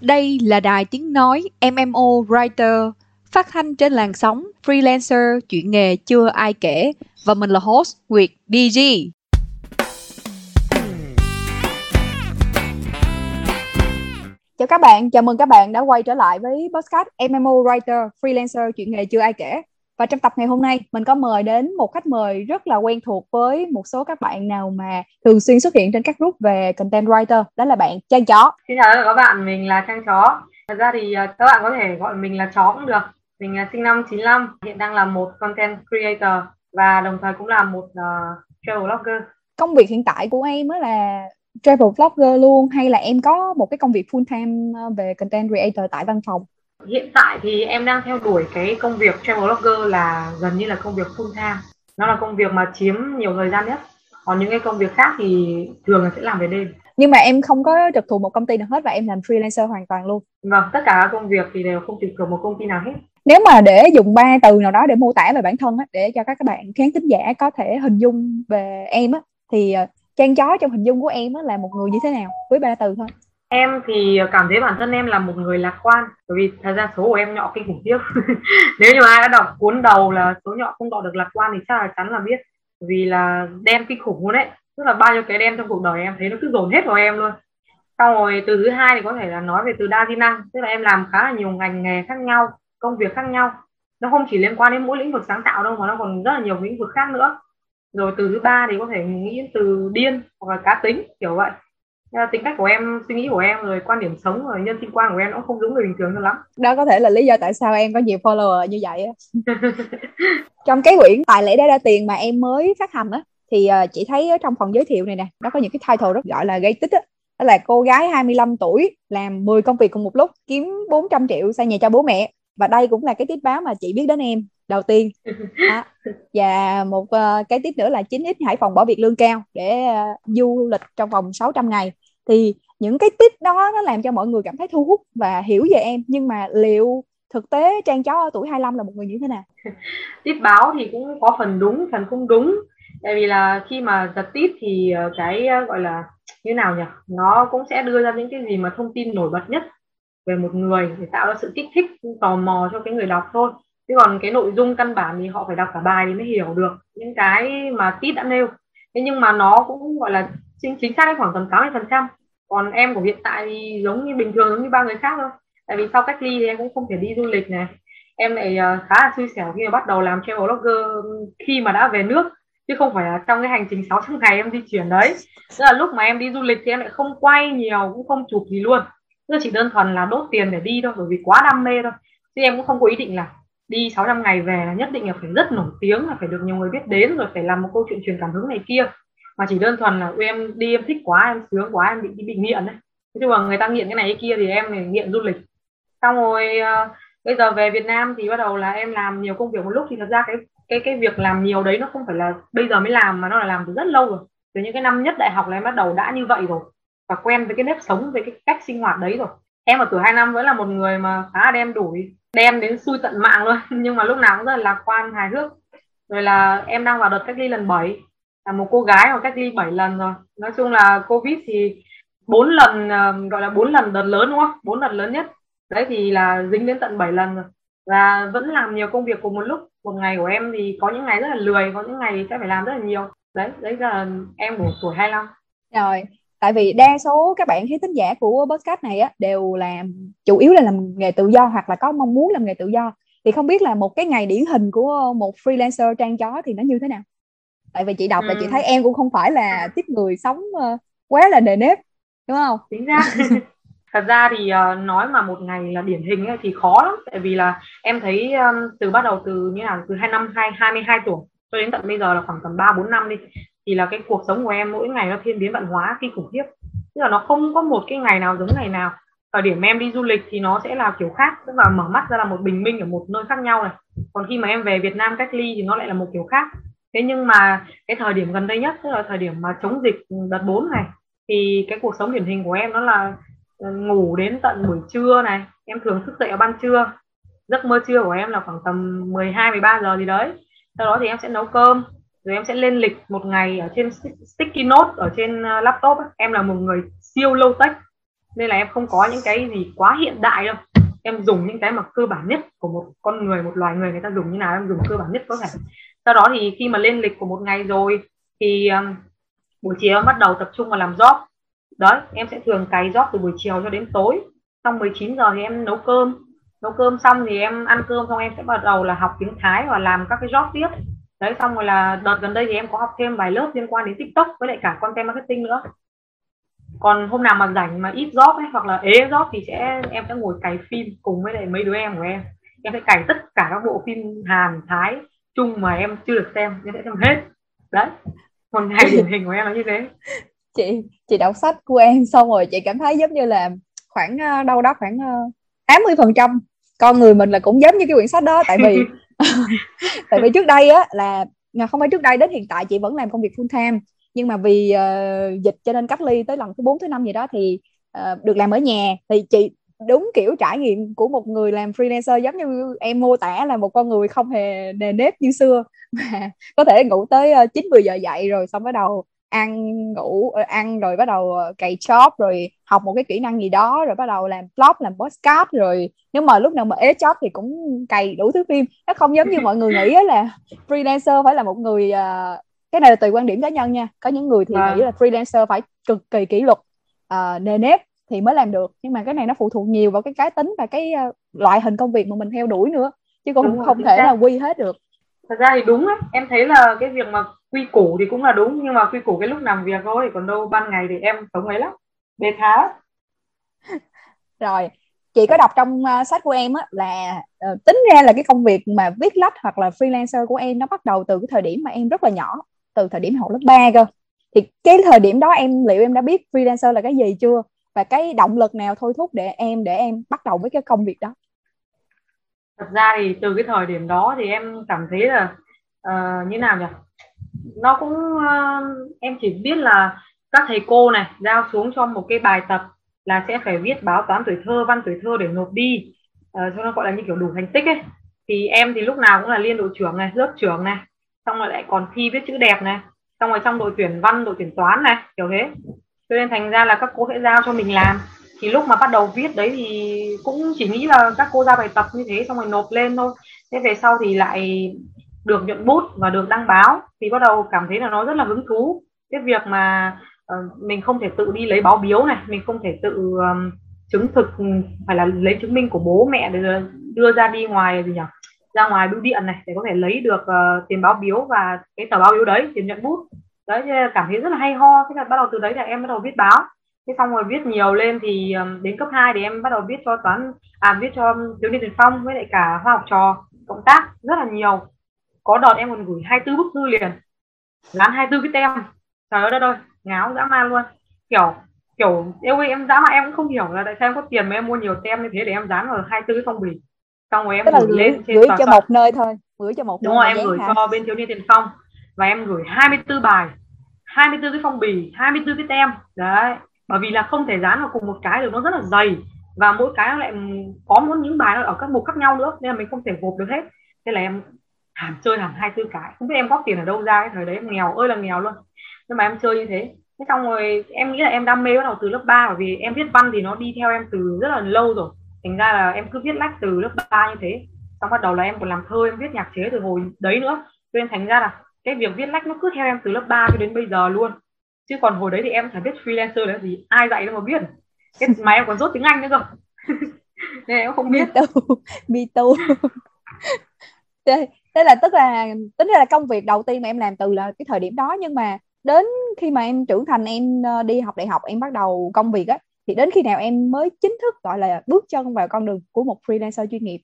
Đây là đài tiếng nói MMO Writer, phát thanh trên làn sóng freelancer chuyện nghề chưa ai kể và mình là host Nguyệt DG. Chào các bạn, chào mừng các bạn đã quay trở lại với podcast MMO Writer freelancer chuyện nghề chưa ai kể. Và trong tập ngày hôm nay, mình có mời đến một khách mời rất là quen thuộc với một số các bạn nào mà thường xuyên xuất hiện trên các group về content writer, đó là bạn Trang Chó. Xin chào các bạn, mình là Trang Chó. Thật ra thì à, các bạn có thể gọi mình là Chó cũng được. Mình là sinh năm 95, hiện đang là một content creator và đồng thời cũng là một uh, travel blogger. Công việc hiện tại của em là travel blogger luôn hay là em có một cái công việc full time ờ, về content creator tại văn phòng? Hiện tại thì em đang theo đuổi cái công việc travel blogger là gần như là công việc full time. Nó là công việc mà chiếm nhiều thời gian nhất. Còn những cái công việc khác thì thường là sẽ làm về đêm. Nhưng mà em không có trực thuộc một công ty nào hết và em làm freelancer hoàn toàn luôn. Vâng, tất cả các công việc thì đều không trực thuộc một công ty nào hết. Nếu mà để dùng ba từ nào đó để mô tả về bản thân á, để cho các bạn khán thính giả có thể hình dung về em á, thì ờ, trang chó trong hình dung của em á, là một người như thế nào với ba từ thôi em thì cảm thấy bản thân em là một người lạc quan, bởi vì thật ra số của em nhỏ kinh khủng khiếp. Nếu như ai đã đọc cuốn đầu là số nhỏ không đọc được lạc quan thì chắc là chắn là biết vì là đen kinh khủng luôn đấy. Tức là bao nhiêu cái đen trong cuộc đời em thấy nó cứ dồn hết vào em luôn. Sau rồi từ thứ hai thì có thể là nói về từ đa di năng, tức là em làm khá là nhiều ngành nghề khác nhau, công việc khác nhau. Nó không chỉ liên quan đến mỗi lĩnh vực sáng tạo đâu, mà nó còn rất là nhiều lĩnh vực khác nữa. Rồi từ thứ ba thì có thể nghĩ từ điên hoặc là cá tính, kiểu vậy tính cách của em, suy nghĩ của em rồi quan điểm sống rồi nhân sinh quan của em nó không giống người bình thường cho lắm. Đó có thể là lý do tại sao em có nhiều follower như vậy trong cái quyển tài lẻ đã ra tiền mà em mới phát hành á, thì ờ, chị thấy ở trong phần giới thiệu này nè, nó có những cái title rất gọi là gây tích á. Đó là cô gái 25 tuổi làm 10 công việc cùng một lúc, kiếm 400 triệu xây nhà cho bố mẹ. Và đây cũng là cái tiếp báo mà chị biết đến em đầu tiên. Đó. và một uh, cái tiếp nữa là 9x Hải Phòng bỏ việc lương cao để uh, du lịch trong vòng 600 ngày. Thì những cái tip đó nó làm cho mọi người cảm thấy thu hút và hiểu về em. Nhưng mà liệu thực tế trang chó ở tuổi 25 là một người như thế nào? Tip báo thì cũng có phần đúng phần không đúng. Tại vì là khi mà giật tip thì ờ, cái gọi là như nào nhỉ? Nó cũng sẽ đưa ra những cái gì mà thông tin nổi bật nhất về một người để tạo ra sự kích thích tò mò cho cái người đọc thôi chứ còn cái nội dung căn bản thì họ phải đọc cả bài thì mới hiểu được những cái mà tít đã nêu. Thế nhưng mà nó cũng gọi là chính chính xác khoảng tầm 80 phần trăm. Còn em của hiện tại thì giống như bình thường giống như ba người khác thôi. Tại vì sau cách ly thì em cũng không thể đi du lịch này. Em lại uh, khá là xui xẻo khi mà bắt đầu làm travel blogger khi mà đã về nước. Chứ không phải là trong cái hành trình 600 ngày em di chuyển đấy. Tức là lúc mà em đi du lịch thì em lại không quay nhiều cũng không chụp gì luôn. Tức chỉ đơn thuần là đốt tiền để đi thôi bởi vì quá đam mê thôi. Chứ em cũng không có ý định là đi 600 ngày về là nhất định là phải rất nổi tiếng là phải được nhiều người biết đến rồi phải làm một câu chuyện truyền cảm hứng này kia. Mà chỉ đơn thuần là em đi em thích quá em sướng quá em bị bị nghiện đấy. Nói chung là người ta nghiện cái này cái kia thì em thì nghiện du lịch. Xong rồi uh, bây giờ về Việt Nam thì bắt đầu là em làm nhiều công việc một lúc thì thật ra cái cái cái việc làm nhiều đấy nó không phải là bây giờ mới làm mà nó là làm từ rất lâu rồi. Từ những cái năm nhất đại học là em bắt đầu đã như vậy rồi và quen với cái nếp sống với cái cách sinh hoạt đấy rồi. Em ở tuổi hai năm vẫn là một người mà khá là đem đuổi đem đến xui tận mạng luôn. Nhưng mà lúc nào cũng rất là lạc quan, hài hước. Rồi là em đang vào đợt cách ly lần 7 là một cô gái mà cách ly 7 lần rồi. Nói chung là covid thì bốn lần ờ, gọi là bốn lần đợt lớn, đúng không? Bốn lần lớn nhất. Đấy thì là dính đến tận 7 lần rồi. Và vẫn làm nhiều công việc cùng một lúc. Một ngày của em thì có những ngày rất là lười, có những ngày sẽ phải làm rất là nhiều. Đấy đấy là em của tuổi 25 rồi tại vì đa số các bạn khán thính giả của podcast này á đều làm chủ yếu là làm nghề tự do hoặc là có mong muốn làm nghề tự do. Thì không biết là một cái ngày điển hình của một freelancer trang chó thì nó như thế nào? Tại vì chị đọc ừ. là chị thấy em cũng không phải là tiếp người sống uh, quá là nề nếp đúng không? Chính xác. Thật ra thì uh, nói mà một ngày là điển hình ấy, thì khó lắm. Tại vì là em thấy um, từ bắt đầu từ như nào từ hai năm hai hai mươi hai tuổi cho đến tận bây giờ là khoảng tầm ba bốn năm đi thì là cái cuộc sống của em mỗi ngày nó thiên biến vạn hóa, kinh khủng khiếp. Tức là nó không có một cái ngày nào giống ngày nào. Thời điểm em đi du lịch thì nó sẽ là kiểu khác, tức là mở mắt ra là một bình minh ở một nơi khác nhau này. Còn khi mà em về Việt Nam cách ly thì nó lại là một kiểu khác. Thế nhưng mà cái thời điểm gần đây nhất, tức là thời điểm mà chống dịch đợt 4 này, thì cái cuộc sống điển hình của em nó là ờ, ngủ đến tận buổi trưa này. Em thường thức dậy ở ban trưa. Giấc mơ trưa của em là khoảng tầm 12 13 giờ gì đấy. Sau đó thì em sẽ nấu cơm rồi em sẽ lên lịch một ngày ở trên sticky note ở trên ờ, laptop em là một người siêu lâu tech nên là em không có những cái gì quá hiện đại đâu. Em dùng những cái mà cơ bản nhất của một con người một loài người người ta dùng như nào em dùng cơ bản nhất có thể. Sau đó thì khi mà lên lịch của một ngày rồi thì um, buổi chiều em bắt đầu tập trung vào làm job. Đấy em sẽ thường cày job từ buổi chiều cho đến tối. Xong 19 giờ thì em nấu cơm. Nấu cơm xong thì em ăn cơm xong em sẽ bắt đầu là học tiếng Thái và làm các cái job tiếp đấy xong rồi là đợt gần đây thì em có học thêm vài lớp liên quan đến tiktok với lại cả content marketing nữa. Còn hôm nào mà rảnh mà ít job ấy hoặc là ế job thì sẽ em sẽ ngồi cày phim cùng với lại mấy đứa em của em. Em sẽ cày tất cả các bộ phim hàn thái chung mà em chưa được xem. Em sẽ xem hết. Đấy. Còn ngày điển hình của em là như thế. Chị chị đọc sách của em xong rồi chị cảm thấy giống như là khoảng ờ, đâu đó khoảng 80 ờ, phần trăm con người mình là cũng giống như cái quyển sách đó. Tại vì tại vì trước đây á là à, không phải trước đây đến hiện tại chị vẫn làm công việc full time. Nhưng mà vì uh, dịch cho nên cách ly tới lần thứ 4 thứ năm gì đó thì uh, được làm ở nhà. Thì chị đúng kiểu trải nghiệm của một người làm freelancer giống như em mô tả là một con người không hề nề nếp như xưa. Mà có thể ngủ tới ờ, chín mười giờ dậy rồi xong bắt đầu ăn ngủ ờ, ăn rồi bắt đầu cày job rồi học một cái kỹ năng gì đó rồi bắt đầu làm blog làm podcast rồi nếu mà lúc nào mà ế job thì cũng cày đủ thứ phim. Nó không giống như mọi người nghĩ là freelancer phải là một người uh, cái này là tùy quan điểm cá nhân nha. Có những người thì à. nghĩ là freelancer phải cực kỳ kỷ luật uh, nề nếp thì mới làm được. Nhưng mà cái này nó phụ thuộc nhiều vào cái cá tính và cái uh, loại hình công việc mà mình theo đuổi nữa chứ cũng đúng không thể là quy hết được thật ra thì đúng ấy. Em thấy là cái việc mà quy củ thì cũng là đúng nhưng mà quy củ cái lúc làm việc thôi. Còn đâu ban ngày thì em sống ấy lắm. Bê khá. Rồi chị có đọc trong uh, sách của em á là uh, tính ra là cái công việc mà viết lách hoặc là freelancer của em nó bắt đầu từ cái thời điểm mà em rất là nhỏ từ thời điểm học lớp 3 cơ. Thì cái thời điểm đó em liệu em đã biết freelancer là cái gì chưa? Và cái động lực nào thôi thúc để em để em bắt đầu với cái công việc đó? Thật ra thì từ cái thời điểm đó thì em cảm thấy là uh, như nào nhỉ? Nó cũng uh, em chỉ biết là các thầy cô này giao xuống cho một cái bài tập là sẽ phải viết báo toán tuổi thơ văn tuổi thơ để nộp đi. Uh, cho nó gọi là như kiểu đủ thành tích ấy. Thì em thì lúc nào cũng là liên đội trưởng này lớp trưởng này xong rồi lại còn thi viết chữ đẹp này xong rồi trong đội tuyển văn đội tuyển toán này kiểu thế. Cho nên thành ra là các cô sẽ giao cho mình làm thì lúc mà bắt đầu viết đấy thì cũng chỉ nghĩ là các cô ra bài tập như thế xong rồi nộp lên thôi. Thế về sau thì lại được nhuận bút và được đăng báo. Thì bắt đầu cảm thấy là nó rất là hứng thú. Cái việc mà uh, mình không thể tự đi lấy báo biếu này mình không thể tự um, chứng thực phải là lấy chứng minh của bố mẹ để đưa ra đi ngoài gì nhỉ? Ra ngoài bưu điện này để có thể lấy được uh, tiền báo biếu và cái tờ báo biếu đấy tiền nhận bút. Đấy cảm thấy rất là hay ho. Thế là bắt đầu từ đấy là em bắt đầu viết báo thế xong rồi viết nhiều lên thì đến cấp 2 thì em bắt đầu viết cho toán à viết cho thiếu niên tiền phong với lại cả khoa học trò cộng tác rất là nhiều. Có đợt em còn gửi 24 bức thư liền dán 24 cái tem. Trời ơi đất ơi ngáo dã man luôn. Kiểu kiểu yêu ơi em dã mà em cũng không hiểu là tại sao em có tiền mà em mua nhiều tem như thế để em dán vào 24 cái phong bì. Xong rồi em Tức gửi lên trên gửi cho toàn. một nơi thôi gửi cho một đúng rồi em gửi hả? cho bên thiếu niên tiền phong. Và em gửi 24 bài 24 cái phong bì 24 cái tem. Đấy bởi vì là không thể dán vào cùng một cái được, nó rất là dày. Và mỗi cái nó lại có muốn những bài nó ở các mục khác nhau nữa, nên là mình không thể gộp được hết. Thế là em hàm chơi hẳn hai tư cái. Không biết em góp tiền ở đâu ra cái thời đấy, em nghèo ơi là nghèo luôn. Nhưng mà em chơi như thế. Thế xong rồi em nghĩ là em đam mê bắt đầu từ lớp 3 bởi vì em viết văn thì nó đi theo em từ rất là lâu rồi. Thành ra là em cứ viết lách từ lớp 3 như thế. Xong bắt đầu là em còn làm thơ, em viết nhạc chế từ hồi đấy nữa. Cho nên thành ra là cái việc viết lách nó cứ theo em từ lớp 3 cho đến bây giờ luôn chứ còn hồi đấy thì em phải biết freelancer là gì ai dạy đâu mà biết. Cái mà em còn rốt tiếng anh nữa cơ. Nên em không biết. too me too thế là tức là tính ra là công việc đầu tiên mà em làm từ là cái thời điểm đó nhưng mà đến khi mà em trưởng thành em ờ, đi học đại học em bắt đầu công việc á thì đến khi nào em mới chính thức gọi là bước chân vào con đường của một freelancer chuyên nghiệp.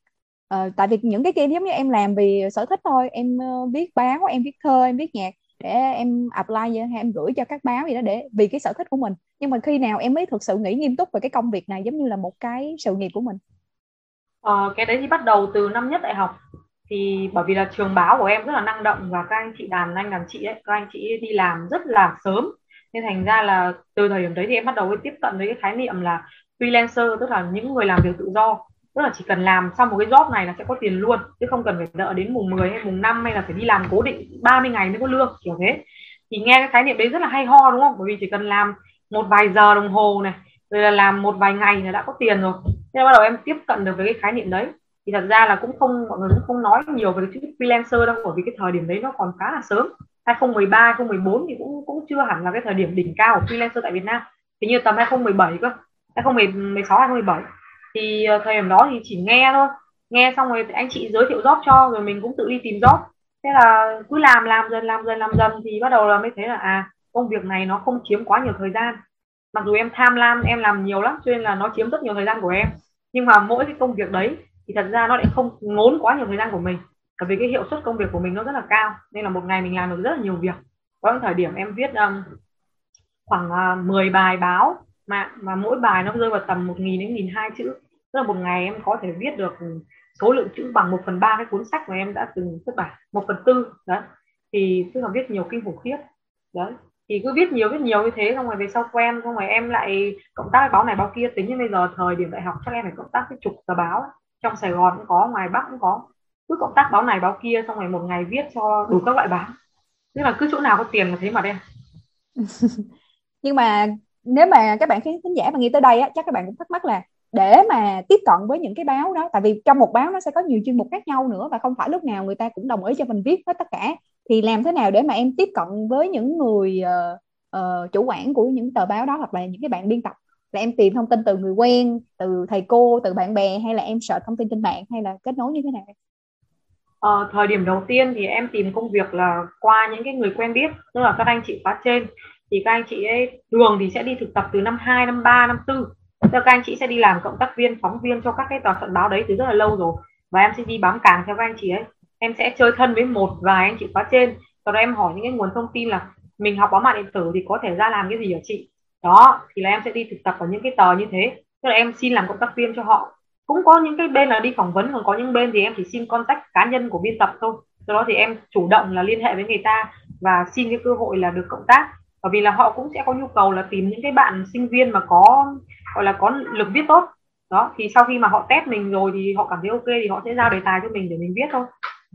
Ờ, tại vì những cái kia giống như em làm vì sở thích thôi em uh, viết báo em viết thơ em viết nhạc để em apply hay em gửi cho các báo gì đó để vì cái sở thích của mình. Nhưng mà khi nào em mới thực sự nghĩ nghiêm túc về cái công việc này giống như là một cái sự nghiệp của mình? Ờ, cái đấy thì bắt đầu từ năm nhất đại học. Thì bởi vì là trường báo của em rất là năng động và các anh chị đàn anh đàn chị ấy các anh chị đi làm rất là sớm. Nên thành ra là từ thời điểm đấy thì em bắt đầu tiếp cận với cái khái niệm là freelancer tức là những người làm việc tự do tức là chỉ cần làm xong một cái job này là sẽ có tiền luôn, chứ không cần phải đợi đến mùng 10 hay mùng 5 hay là phải đi làm cố định 30 ngày mới có lương, kiểu thế. Thì nghe cái khái niệm đấy rất là hay ho, đúng không? Bởi vì chỉ cần làm một vài giờ đồng hồ này, rồi là làm một vài ngày là đã có tiền rồi. Thế bắt đầu em tiếp cận được với cái khái niệm đấy. Thì thật ra là cũng không, mọi người cũng không nói nhiều về cái chữ freelancer đâu, bởi vì cái thời điểm đấy nó còn khá là sớm. 2013 2014 thì cũng cũng chưa hẳn là cái thời điểm đỉnh cao của freelancer tại Việt Nam. Thì như tầm 2017 cơ 2016 2017 thì ờ, thời điểm đó thì chỉ nghe thôi. Nghe xong rồi anh chị giới thiệu job cho rồi mình cũng tự đi tìm job. Thế là cứ làm làm dần làm dần làm dần thì bắt đầu là mới thấy là à công việc này nó không chiếm quá nhiều thời gian. Mặc dù em tham lam em làm nhiều lắm cho nên là nó chiếm rất nhiều thời gian của em. Nhưng mà mỗi cái công việc đấy thì thật ra nó lại không ngốn quá nhiều thời gian của mình. Bởi vì cái hiệu suất công việc của mình nó rất là cao nên là một ngày mình làm được rất là nhiều việc. Có những thời điểm em viết um, khoảng ờ, uh, 10 bài báo mà mà mỗi bài nó rơi vào tầm 1.000 đến 1.200 chữ tức là một ngày em có thể viết được số lượng chữ bằng 1 phần ba cái cuốn sách mà em đã từng xuất bản, một phần tư, đấy. Thì tức là viết nhiều kinh khủng khiếp, đấy. Thì cứ viết nhiều viết nhiều như thế, xong rồi về sau quen, xong rồi em lại cộng tác báo này, báo kia. Tính như bây giờ thời điểm đại học chắc em phải cộng tác với chục tờ báo. Trong Sài Gòn cũng có, ngoài Bắc cũng có. Cứ cộng tác báo này, báo kia, xong rồi một ngày viết cho đủ các loại báo. Tức là cứ chỗ nào có tiền là thế mà đem nhưng mà nếu mà các bạn khán giả mà nghe tới đây á, chắc các bạn cũng thắc mắc là để mà tiếp cận với những cái báo đó. Tại vì trong một báo nó sẽ có nhiều chuyên mục khác nhau nữa và không phải lúc nào người ta cũng đồng ý cho mình viết hết tất cả. Thì làm thế nào để mà em tiếp cận với những người uh, uh, chủ quản của những tờ báo đó hoặc là những cái bạn biên tập? Là em tìm thông tin từ người quen từ thầy cô từ bạn bè hay là em sợ thông tin trên mạng hay là kết nối như thế nào? Ờ, thời điểm đầu tiên thì em tìm công việc là qua những cái người quen biết tức là các anh chị khóa trên. Thì các anh chị ấy thường thì sẽ đi thực tập từ năm 2, năm 3, năm 4 tức các anh chị sẽ đi làm cộng tác viên, phóng viên cho các cái tòa soạn báo đấy từ rất là lâu rồi. Và em sẽ đi bám càng theo các anh chị ấy. Em sẽ chơi thân với một vài anh chị khóa trên. Sau đó em hỏi những cái nguồn thông tin là mình học báo mạng điện tử thì có thể ra làm cái gì ở chị? Đó, thì là em sẽ đi thực tập ở những cái tờ như thế. Tức là em xin làm cộng tác viên cho họ. Cũng có những cái bên là đi phỏng vấn, còn có những bên thì em chỉ xin contact cá nhân của biên tập thôi. Sau đó thì em chủ động là liên hệ với người ta và xin cái cơ hội là được cộng tác bởi vì là họ cũng sẽ có nhu cầu là tìm những cái bạn sinh viên mà có, gọi là có lực viết tốt. Đó, thì sau khi mà họ test mình rồi thì họ cảm thấy ok thì họ sẽ giao đề tài cho mình để mình viết thôi.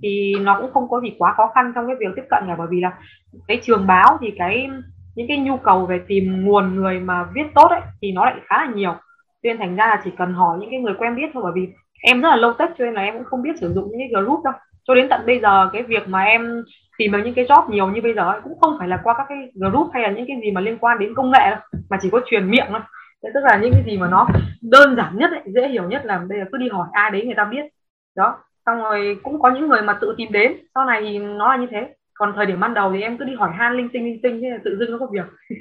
Thì nó cũng không có gì quá khó khăn trong cái việc tiếp cận cả, bởi vì là cái trường báo thì cái, những cái nhu cầu về tìm nguồn người mà viết tốt ấy, thì nó lại khá là nhiều. Nên thành ra là chỉ cần hỏi những cái người quen biết thôi, bởi vì em rất là lâu tech cho nên là em cũng không biết sử dụng những cái group đâu. Cho đến tận bây giờ cái việc mà em tìm được những cái job nhiều như bây giờ ấy, cũng không phải là qua các cái group hay là những cái gì mà liên quan đến công nghệ đâu mà chỉ có truyền miệng thôi. Thế tức là những cái gì mà nó đơn giản nhất ấy, dễ hiểu nhất là bây giờ cứ đi hỏi ai đấy người ta biết. Đó xong rồi cũng có những người mà tự tìm đến sau này thì nó là như thế. Còn thời điểm ban đầu thì em cứ đi hỏi han linh tinh linh tinh thế là tự dưng nó có việc.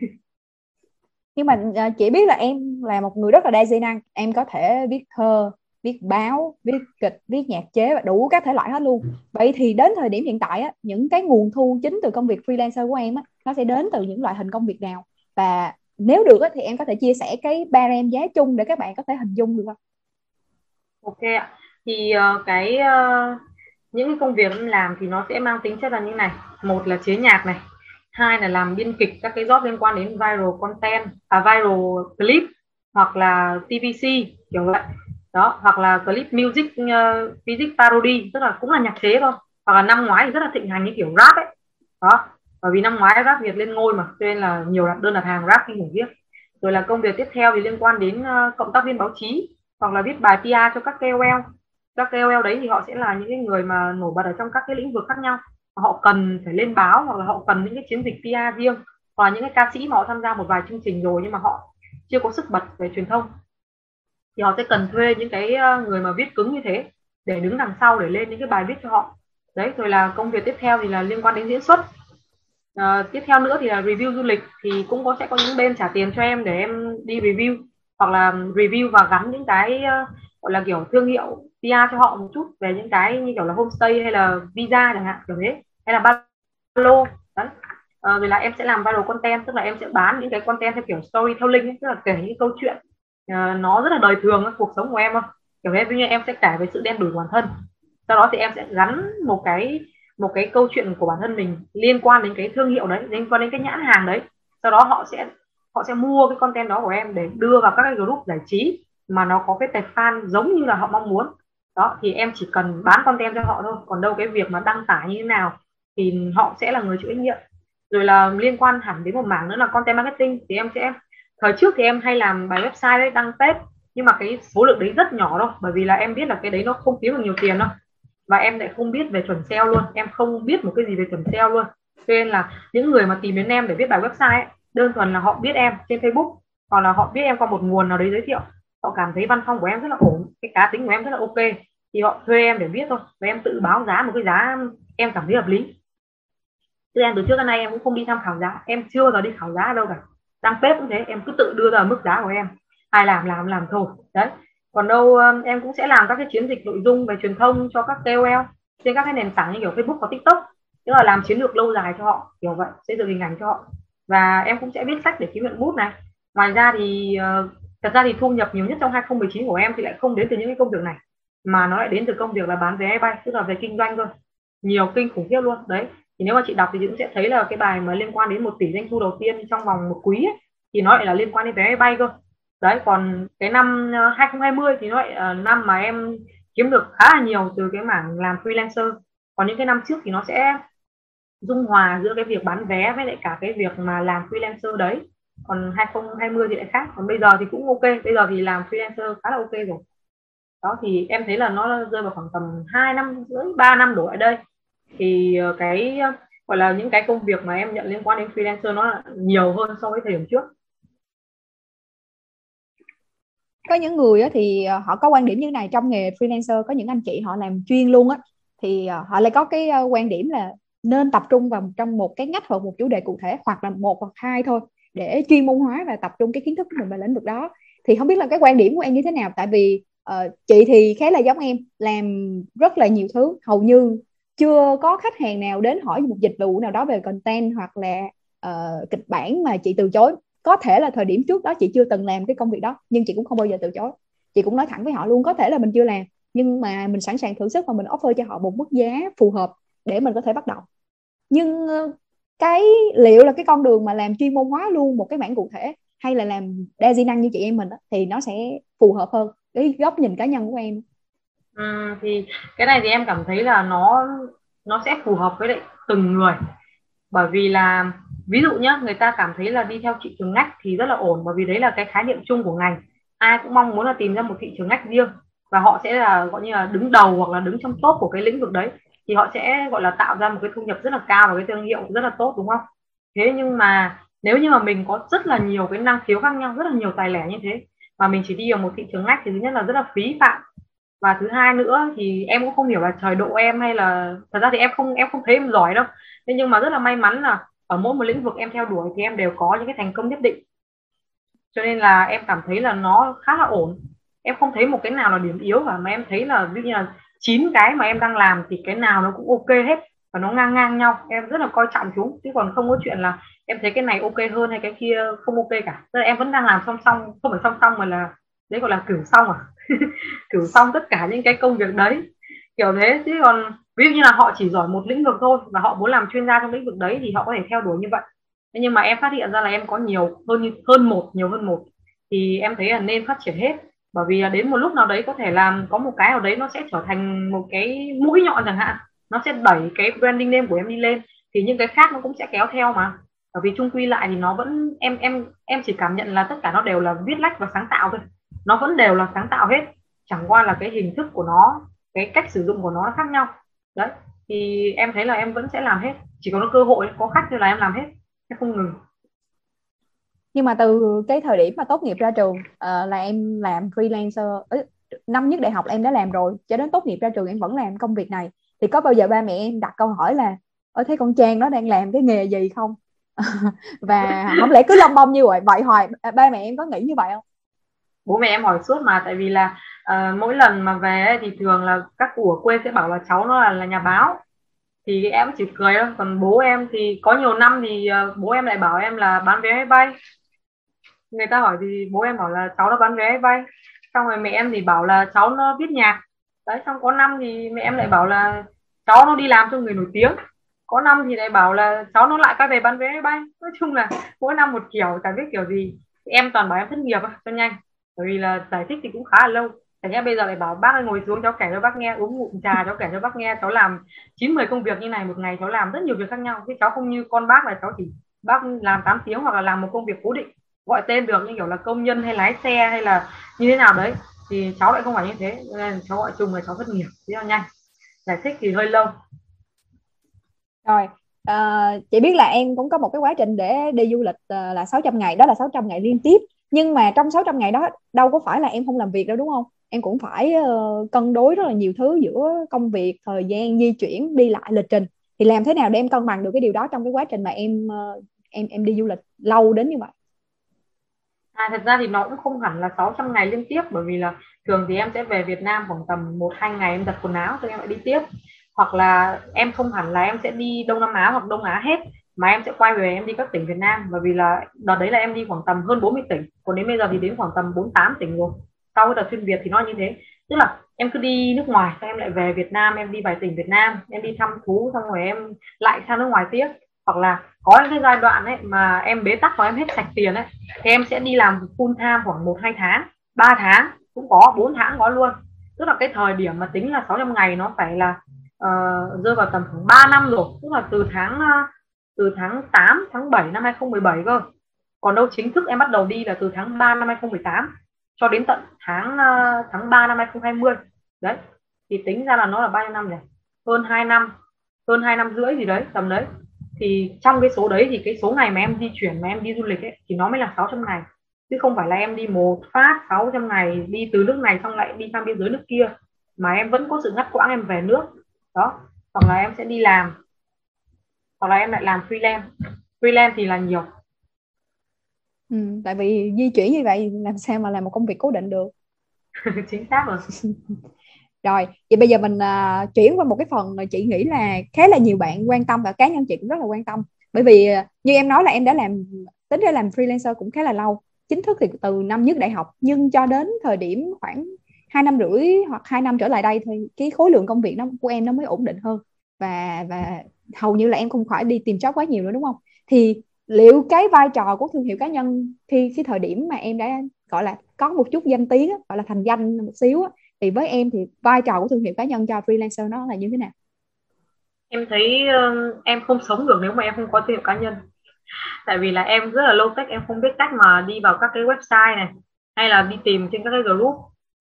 Nhưng mà chỉ chị biết là em là một người rất là đa di năng em có thể viết thơ viết báo viết kịch viết nhạc chế và đủ các thể loại hết luôn. Vậy thì đến thời điểm hiện tại á, những cái nguồn thu chính từ công việc freelancer của em á, nó sẽ đến từ những loại hình công việc nào? Và nếu được á, thì em có thể chia sẻ cái barem giá chung để các bạn có thể hình dung được không? Ok ạ. Thì uh, cái uh, những cái công việc em làm thì nó sẽ mang tính chất là như này. Một là chế nhạc này hai là làm biên kịch các cái job liên quan đến viral content à viral clip hoặc là TVC kiểu vậy đó hoặc là clip music ờ, uh, music parody tức là cũng là nhạc chế thôi. Hoặc là năm ngoái thì rất là thịnh hành như kiểu rap ấy. Đó bởi vì năm ngoái rap Việt lên ngôi mà cho nên là nhiều đặt đơn đặt hàng rap khi ngủ viết rồi là công việc tiếp theo thì liên quan đến uh, cộng tác viên báo chí hoặc là viết bài PR cho các KOL. Các KOL đấy thì họ sẽ là những cái người mà nổi bật ở trong các cái lĩnh vực khác nhau. Họ cần phải lên báo hoặc là họ cần những cái chiến dịch PR riêng. Hoặc là những cái ca sĩ mà họ tham gia một vài chương trình rồi nhưng mà họ chưa có sức bật về truyền thông thì họ sẽ cần thuê những cái ờ, người mà viết cứng như thế để đứng đằng sau để lên những cái bài viết cho họ. Đấy rồi là công việc tiếp theo thì là liên quan đến diễn xuất. À, tiếp theo nữa thì là review du lịch thì cũng có sẽ có những bên trả tiền cho em để em đi review hoặc là review và gắn những cái ờ, gọi là kiểu thương hiệu PR cho họ một chút về những cái như kiểu là homestay hay là visa chẳng hạn kiểu thế hay là ba lô đấy. À, rồi là em sẽ làm viral content tức là em sẽ bán những cái content theo kiểu storytelling ấy, tức là kể những câu chuyện uh, nó rất là đời thường cuộc sống của em không kiểu như, ví như em sẽ kể về sự đen đủi của bản thân. Sau đó thì em sẽ gắn một cái một cái câu chuyện của bản thân mình liên quan đến cái thương hiệu đấy liên quan đến cái nhãn hàng đấy. Sau đó họ sẽ họ sẽ mua cái content đó của em để đưa vào các cái group giải trí mà nó có cái tệp fan giống như là họ mong muốn. Đó thì em chỉ cần bán content cho họ thôi. Còn đâu cái việc mà đăng tải như thế nào thì họ sẽ là người chịu trách nhiệm. Rồi là liên quan hẳn đến một mảng nữa là content marketing thì em sẽ thời trước thì em hay làm bài website đấy đăng tết nhưng mà cái số lượng đấy rất nhỏ thôi bởi vì là em biết là cái đấy nó không kiếm được nhiều tiền đâu. Và em lại không biết về chuẩn SEO luôn em không biết một cái gì về chuẩn SEO luôn. Cho nên là những người mà tìm đến em để viết bài website ấy, đơn thuần là họ biết em trên Facebook hoặc là họ biết em qua một nguồn nào đấy giới thiệu họ cảm thấy văn phong của em rất là ổn cái cá tính của em rất là ok thì họ thuê em để viết thôi. Và em tự báo giá một cái giá em cảm thấy hợp lý. Chứ em từ trước đến nay em cũng không đi tham khảo giá em chưa bao giờ đi khảo giá đâu cả đăng bếp cũng thế em cứ tự đưa ra mức giá của em. Ai làm làm làm thôi. Đấy. Còn đâu um, em cũng sẽ làm các cái chiến dịch nội dung về truyền thông cho các KOL trên các cái nền tảng như kiểu Facebook và TikTok. Tức là làm chiến lược lâu dài cho họ kiểu vậy xây dựng hình ảnh cho họ. Và em cũng sẽ viết sách để kiếm nhận bút này. Ngoài ra thì uh, thật ra thì thu nhập nhiều nhất trong 2019 của em thì lại không đến từ những cái công việc này mà nó lại đến từ công việc là bán vé bay tức là về kinh doanh thôi nhiều kinh khủng khiếp luôn đấy thì nếu mà chị đọc thì chị cũng sẽ thấy là cái bài mà liên quan đến một tỷ doanh thu đầu tiên trong vòng một quý ấy, thì nó lại là liên quan đến vé máy bay cơ. Đấy còn cái năm ờ, 2020 thì nó lại là năm mà em kiếm được khá là nhiều từ cái mảng làm freelancer. Còn những cái năm trước thì nó sẽ dung hòa giữa cái việc bán vé với lại cả cái việc mà làm freelancer đấy. Còn 2020 thì lại khác. Còn bây giờ thì cũng ok. Bây giờ thì làm freelancer khá là ok rồi. Đó thì em thấy là nó rơi vào khoảng tầm 2 năm rưỡi 3 năm đổ lại đây thì ờ, cái ờ, gọi là những cái công việc mà em nhận liên quan đến freelancer nó nhiều hơn so với thời điểm trước. Có những người thì ờ, họ có quan điểm như này trong nghề freelancer có những anh chị họ làm chuyên luôn á thì họ lại có cái quan điểm là nên tập trung vào trong một cái ngách hoặc một chủ đề cụ thể hoặc là một hoặc hai thôi để chuyên môn hóa và tập trung cái kiến thức của mình vào lĩnh vực đó. Thì không biết là cái quan điểm của em như thế nào? Tại vì uh, chị thì khá là giống em làm rất là nhiều thứ hầu như chưa có khách hàng nào đến hỏi một dịch vụ nào đó về content hoặc là uh, kịch bản mà chị từ chối. Có thể là thời điểm trước đó chị chưa từng làm cái công việc đó nhưng chị cũng không bao giờ từ chối. Chị cũng nói thẳng với họ luôn có thể là mình chưa làm nhưng mà mình sẵn sàng thử sức và mình offer cho họ một mức giá phù hợp để mình có thể bắt đầu. Nhưng ờ, cái liệu là cái con đường mà làm chuyên môn hóa luôn một cái mảng cụ thể hay là làm đa di năng như chị em mình đó, thì nó sẽ phù hợp hơn. Cái góc nhìn cá nhân của em ừ, thì cái này thì em cảm thấy là nó nó sẽ phù hợp với lại từng người. Bởi vì là ví dụ nhá người ta cảm thấy là đi theo thị trường ngách thì rất là ổn bởi vì đấy là cái khái niệm chung của ngành. Ai cũng mong muốn là tìm ra một thị trường ngách riêng và họ sẽ là gọi như là đứng đầu hoặc là đứng trong top của cái lĩnh vực đấy. Thì họ sẽ gọi là tạo ra một cái thu nhập rất là cao và cái thương hiệu rất là tốt đúng không? Thế nhưng mà nếu như mà mình có rất là nhiều cái năng khiếu khác nhau rất là nhiều tài lẻ như thế mà mình chỉ đi vào một thị trường ngách thì thứ nhất là rất là phí phạm và thứ hai nữa thì em cũng không hiểu là trời độ em hay là, thật ra thì em không em không thấy em giỏi đâu. Thế nhưng mà rất là may mắn là ở mỗi một lĩnh vực em theo đuổi thì em đều có những cái thành công nhất định. Cho nên là em cảm thấy là nó khá là ổn. Em không thấy một cái nào là điểm yếu cả, mà em thấy là ví như là chín cái mà em đang làm thì cái nào nó cũng ok hết và nó ngang ngang nhau. Em rất là coi trọng chúng, chứ còn không có chuyện là em thấy cái này ok hơn hay cái kia không ok cả. Tức là em vẫn đang làm song song, không phải song song mà là, đấy gọi là kiểu xong à? thử xong tất cả những cái công việc đấy. Kiểu thế chứ còn ví dụ như là họ chỉ giỏi một lĩnh vực thôi và họ muốn làm chuyên gia trong lĩnh vực đấy thì họ có thể theo đuổi như vậy. Thế nhưng mà em phát hiện ra là em có nhiều hơn hơn một, nhiều hơn một. Thì em thấy là nên phát triển hết. Bởi vì đến một lúc nào đấy có thể làm, có một cái nào đấy nó sẽ trở thành một cái mũi nhọn chẳng hạn. Nó sẽ đẩy cái branding name của em đi lên. Thì những cái khác nó cũng sẽ kéo theo mà. Bởi vì chung quy lại thì nó vẫn, em em em chỉ cảm nhận là tất cả nó đều là viết lách và sáng tạo thôi nó vẫn đều là sáng tạo hết. Chẳng qua là cái hình thức của nó cái cách sử dụng của nó khác nhau. Đấy thì em thấy là em vẫn sẽ làm hết. Chỉ có cơ hội có khách thì là em làm hết. Em không ngừng. Nhưng mà từ cái thời điểm mà tốt nghiệp ra trường uh, là em làm freelancer năm nhất đại học em đã làm rồi. Cho đến tốt nghiệp ra trường em vẫn làm công việc này. Thì có bao giờ ba mẹ em đặt câu hỏi là ở thấy con Trang nó đang làm cái nghề gì không? Và không lẽ cứ lông bông như vậy vậy hoài ba mẹ em có nghĩ như vậy không? Bố mẹ em hỏi suốt mà tại vì là uh, mỗi lần mà về thì thường là các cụ ở quê sẽ bảo là cháu nó là, là nhà báo. Thì em chỉ cười thôi còn bố em thì có nhiều năm thì uh, bố em lại bảo em là bán vé máy bay. Người ta hỏi thì bố em bảo là cháu nó bán vé máy bay. Xong rồi mẹ em thì bảo là cháu nó viết nhạc. Đấy xong có năm thì mẹ em lại bảo là cháu nó đi làm cho người nổi tiếng. Có năm thì lại bảo là cháu nó lại quay về bán vé máy bay. Nói chung là mỗi năm một kiểu chả biết kiểu gì. Em toàn bảo em thất nghiệp cho nhanh bởi vì là giải thích thì cũng khá là lâu. Thành ra bây giờ lại bảo bác ơi ngồi xuống cháu kể cho bác nghe uống ngụm trà cháu kể cho bác nghe cháu làm chín mười công việc như này một ngày cháu làm rất nhiều việc khác nhau. Chứ cháu không như con bác là cháu chỉ bác làm 8 tiếng hoặc là làm một công việc cố định gọi tên được như kiểu là công nhân hay lái xe hay là như thế nào đấy. Thì cháu lại không phải như thế nên cháu gọi chung là cháu thất nghiệp thế là nhanh. Giải thích thì hơi lâu. Rồi à, chị biết là em cũng có một cái quá trình để đi du lịch ờ, là 600 ngày đó là 600 ngày liên tiếp nhưng mà trong 600 ngày đó đâu có phải là em không làm việc đâu đúng không? Em cũng phải uh, cân đối rất là nhiều thứ giữa công việc thời gian di chuyển đi lại lịch trình. Thì làm thế nào để em cân bằng được cái điều đó trong cái quá trình mà em uh, em em đi du lịch lâu đến như vậy? À, thật ra thì nó cũng không hẳn là 600 ngày liên tiếp bởi vì là thường thì em sẽ về Việt Nam khoảng tầm một hai ngày em giặt quần áo rồi em lại đi tiếp. Hoặc là em không hẳn là em sẽ đi Đông Nam Á hoặc Đông Á hết mà em sẽ quay về em đi các tỉnh Việt Nam bởi vì là đợt đấy là em đi khoảng tầm hơn 40 tỉnh. Còn đến bây giờ thì đến khoảng tầm 48 tỉnh rồi. Sau cái đợt xuyên Việt thì nó như thế. Tức là em cứ đi nước ngoài xong em lại về Việt Nam em đi vài tỉnh Việt Nam em đi thăm thú xong rồi em lại sang nước ngoài tiếp. Hoặc là có những cái giai đoạn ấy mà em bế tắc và em hết sạch tiền ấy thì em sẽ đi làm full time khoảng một hai tháng 3 tháng cũng có 4 tháng có luôn. Tức là cái thời điểm mà tính là 600 ngày nó phải là uh, rơi vào tầm khoảng 3 năm rồi. Tức là từ tháng uh, từ tháng 8 tháng 7 năm 2017 cơ. Còn đâu chính thức em bắt đầu đi là từ tháng 3 năm 2018 cho đến tận tháng uh, tháng 3 năm 2020 đấy thì tính ra là nó là bao nhiêu năm nhỉ? Hơn 2 năm hơn 2 năm rưỡi gì đấy tầm đấy. Thì trong cái số đấy thì cái số ngày mà em di chuyển mà em đi du lịch ấy thì nó mới là 600 ngày. Chứ không phải là em đi một phát 600 ngày đi từ nước này xong lại đi sang biên giới nước kia mà em vẫn có sự ngắt quãng em về nước. Đó hoặc là em sẽ đi làm hoặc là em lại làm freelance. Freelance thì là nhiều. Ừ, tại vì di chuyển như vậy làm sao mà làm một công việc cố định được? Chính xác rồi. Rồi vậy bây giờ mình uh, chuyển qua một cái phần mà chị nghĩ là khá là nhiều bạn quan tâm và cá nhân chị cũng rất là quan tâm. Bởi vì uh, như em nói là em đã làm tính ra làm freelancer cũng khá là lâu chính thức thì từ năm nhất đại học. Nhưng cho đến thời điểm khoảng hai năm rưỡi hoặc hai năm trở lại đây thì cái khối lượng công việc nó của em nó mới ổn định hơn và và hầu như là em không phải đi tìm job quá nhiều nữa, đúng không? Thì liệu cái vai trò của thương hiệu cá nhân khi cái thời điểm mà em đã, gọi là, có một chút danh tiếng gọi là thành danh một xíu thì với em thì vai trò của thương hiệu cá nhân cho freelancer nó là như thế nào? Em thấy em không sống được nếu mà em không có thương hiệu cá nhân. Tại vì là em rất là low tech, em không biết cách mà đi vào các cái website này, hay là đi tìm trên các cái group.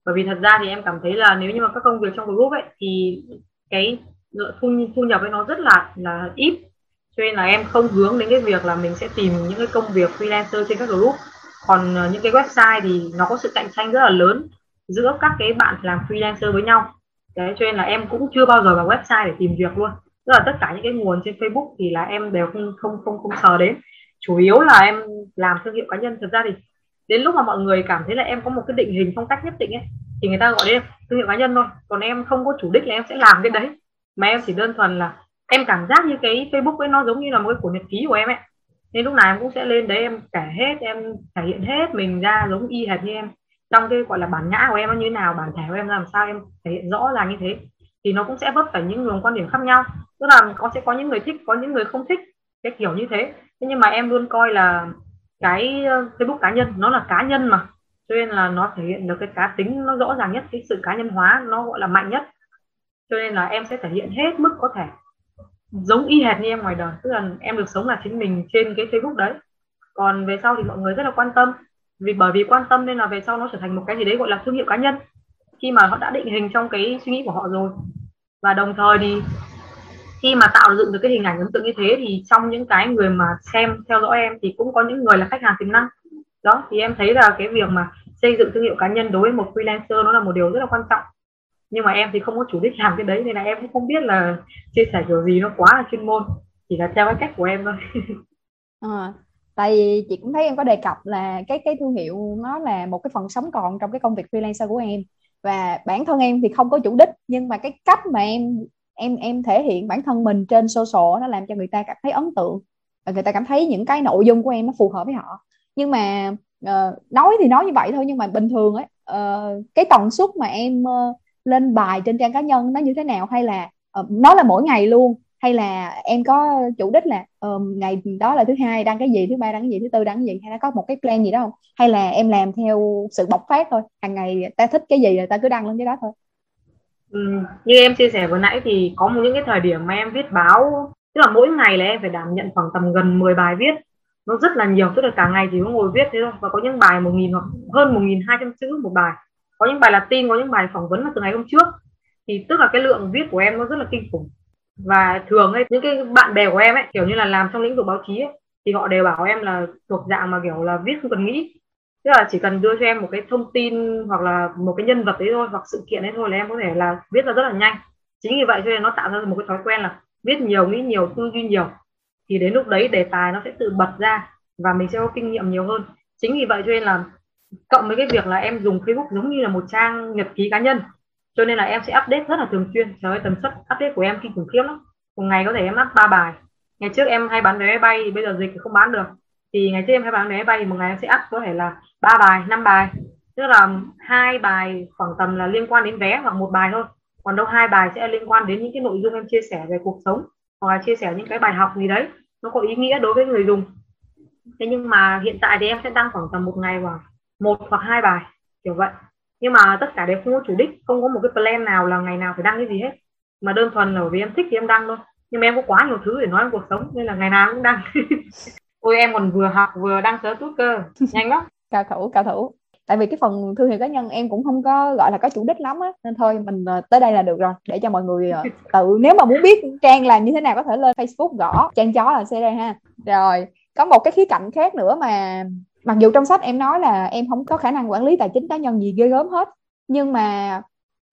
Bởi vì thật ra thì em cảm thấy là nếu như mà các công việc trong group ấy, thì cái thu thu nhập ấy nó rất là là ít. Cho nên là em không hướng đến cái việc là mình sẽ tìm những cái công việc freelancer trên các group. Còn ờ, những cái website thì nó có sự cạnh tranh rất là lớn giữa các cái bạn làm freelancer với nhau. Đấy, cho nên là em cũng chưa bao giờ vào website để tìm việc luôn. Tức là tất cả những cái nguồn trên Facebook thì là em đều không không không không sờ đến. Chủ yếu là em làm thương hiệu cá nhân. Thực ra thì đến lúc mà mọi người cảm thấy là em có một cái định hình phong cách nhất định ấy, thì người ta gọi đến thương hiệu cá nhân thôi. Còn em không có chủ đích là em sẽ làm cái đấy mà em chỉ đơn thuần là em cảm giác như cái Facebook ấy nó giống như là một cái cuốn nhật ký của em ấy. Nên lúc nào em cũng sẽ lên đấy em kể hết, em thể hiện hết mình ra giống y hệt như em. Trong cái, gọi là, bản ngã của em nó như thế nào, bản thể của em làm sao, em thể hiện rõ ràng như thế. Thì nó cũng sẽ vấp phải những luồng quan điểm khác nhau. Tức là có, sẽ có những người thích, có những người không thích, cái kiểu như thế. Thế nhưng mà em luôn coi là cái ờ, Facebook cá nhân, nó là cá nhân mà. Cho nên là nó thể hiện được cái cá tính nó rõ ràng nhất, cái sự cá nhân hóa nó, gọi là, mạnh nhất cho nên là em sẽ thể hiện hết mức có thể. Giống y hệt như em ngoài đời, tức là em được sống là chính mình trên cái Facebook đấy. Còn về sau thì mọi người rất là quan tâm. Vì bởi vì quan tâm nên là về sau nó trở thành một cái gì đấy gọi là thương hiệu cá nhân. Khi mà họ đã định hình trong cái suy nghĩ của họ rồi. Và đồng thời thì khi mà tạo dựng được cái hình ảnh ấn tượng như thế thì trong những cái người mà xem, theo dõi em thì cũng có những người là khách hàng tiềm năng. Đó, thì em thấy là cái việc mà xây dựng thương hiệu cá nhân đối với một freelancer nó là một điều rất là quan trọng nhưng mà em thì không có chủ đích làm cái đấy nên là em cũng không biết là chia sẻ kiểu gì nó quá là chuyên môn. Chỉ là theo cái cách của em thôi. À, tại vì chị cũng thấy em có đề cập là cái cái thương hiệu nó là một cái phần sống còn trong cái công việc freelancer của em. Và bản thân em thì không có chủ đích nhưng mà cái cách mà em em em thể hiện bản thân mình trên social nó làm cho người ta cảm thấy ấn tượng. Và người ta cảm thấy những cái nội dung của em nó phù hợp với họ. Nhưng mà uh, nói thì nói như vậy thôi nhưng mà bình thường ấy uh, ờ, cái tần suất mà em uh, lên bài trên trang cá nhân nó như thế nào? Hay là uh, nó là mỗi ngày luôn? Hay là em có chủ đích là uh, ngày đó là thứ hai đăng cái gì thứ ba đăng cái gì thứ tư đăng cái gì? Hay là có một cái plan gì đó không? Hay là em làm theo sự bộc phát thôi hàng ngày ta thích cái gì rồi ta cứ đăng lên cái đó thôi? Ừ, như em chia sẻ vừa nãy thì có một những cái thời điểm mà em viết báo tức là mỗi ngày là em phải đảm nhận khoảng tầm gần 10 bài viết. Nó rất là nhiều tức là cả ngày chỉ có ngồi viết thế thôi và có những bài một nghìn hoặc hơn một nghìn hai trăm chữ một bài có những bài là tin có những bài phỏng vấn là từ ngày hôm trước. Thì tức là cái lượng viết của em nó rất là kinh khủng. Và thường ấy những cái bạn bè của em ấy kiểu như là làm trong lĩnh vực báo chí ấy, thì họ đều bảo em là thuộc dạng mà kiểu là viết không cần nghĩ. Tức là chỉ cần đưa cho em một cái thông tin hoặc là một cái nhân vật đấy thôi hoặc sự kiện đấy thôi là em có thể là viết ra rất là nhanh. Chính vì vậy cho nên nó tạo ra một cái thói quen là viết nhiều nghĩ nhiều tư duy nhiều. Thì đến lúc đấy đề tài nó sẽ tự bật ra và mình sẽ có kinh nghiệm nhiều hơn. Chính vì vậy cho nên là cộng với cái việc là em dùng Facebook giống như là một trang nhật ký cá nhân. Cho nên là em sẽ update rất là thường xuyên trời ơi tần suất update của em kinh khủng khiếp lắm. Một ngày có thể em up ba bài. Ngày trước em hay bán vé máy bay thì bây giờ dịch thì không bán được. Thì ngày trước em hay bán vé máy bay thì một ngày em sẽ up có thể là ba bài, năm bài. Tức là hai bài khoảng tầm là liên quan đến vé, hoặc một bài thôi. Còn đâu hai bài sẽ liên quan đến những cái nội dung em chia sẻ về cuộc sống, hoặc là chia sẻ những cái bài học gì đấy. Nó có ý nghĩa đối với người dùng. Thế nhưng mà hiện tại thì em sẽ đăng khoảng tầm một ngày khoảng một hoặc hai bài kiểu vậy. Nhưng mà tất cả đều không có chủ đích không có một cái plan nào là ngày nào phải đăng cái gì hết. Mà đơn thuần là vì em thích thì em đăng thôi. Nhưng mà em có quá nhiều thứ để nói trong cuộc sống nên là ngày nào cũng đăng. Ôi em còn vừa học vừa đăng sớ tút cơ. Nhanh lắm. Cao thủ cao thủ. Tại vì cái phần thương hiệu cá nhân em cũng không có gọi là có chủ đích lắm á. Nên thôi mình ờ, tới đây là được rồi. Để cho mọi người ờ, tự nếu mà muốn biết trang làm như thế nào có thể lên facebook gõ trang chó là cd ha. Rồi có một cái khía cạnh khác nữa mà mặc dù trong sách em nói là em không có khả năng quản lý tài chính cá nhân gì ghê gớm hết, nhưng mà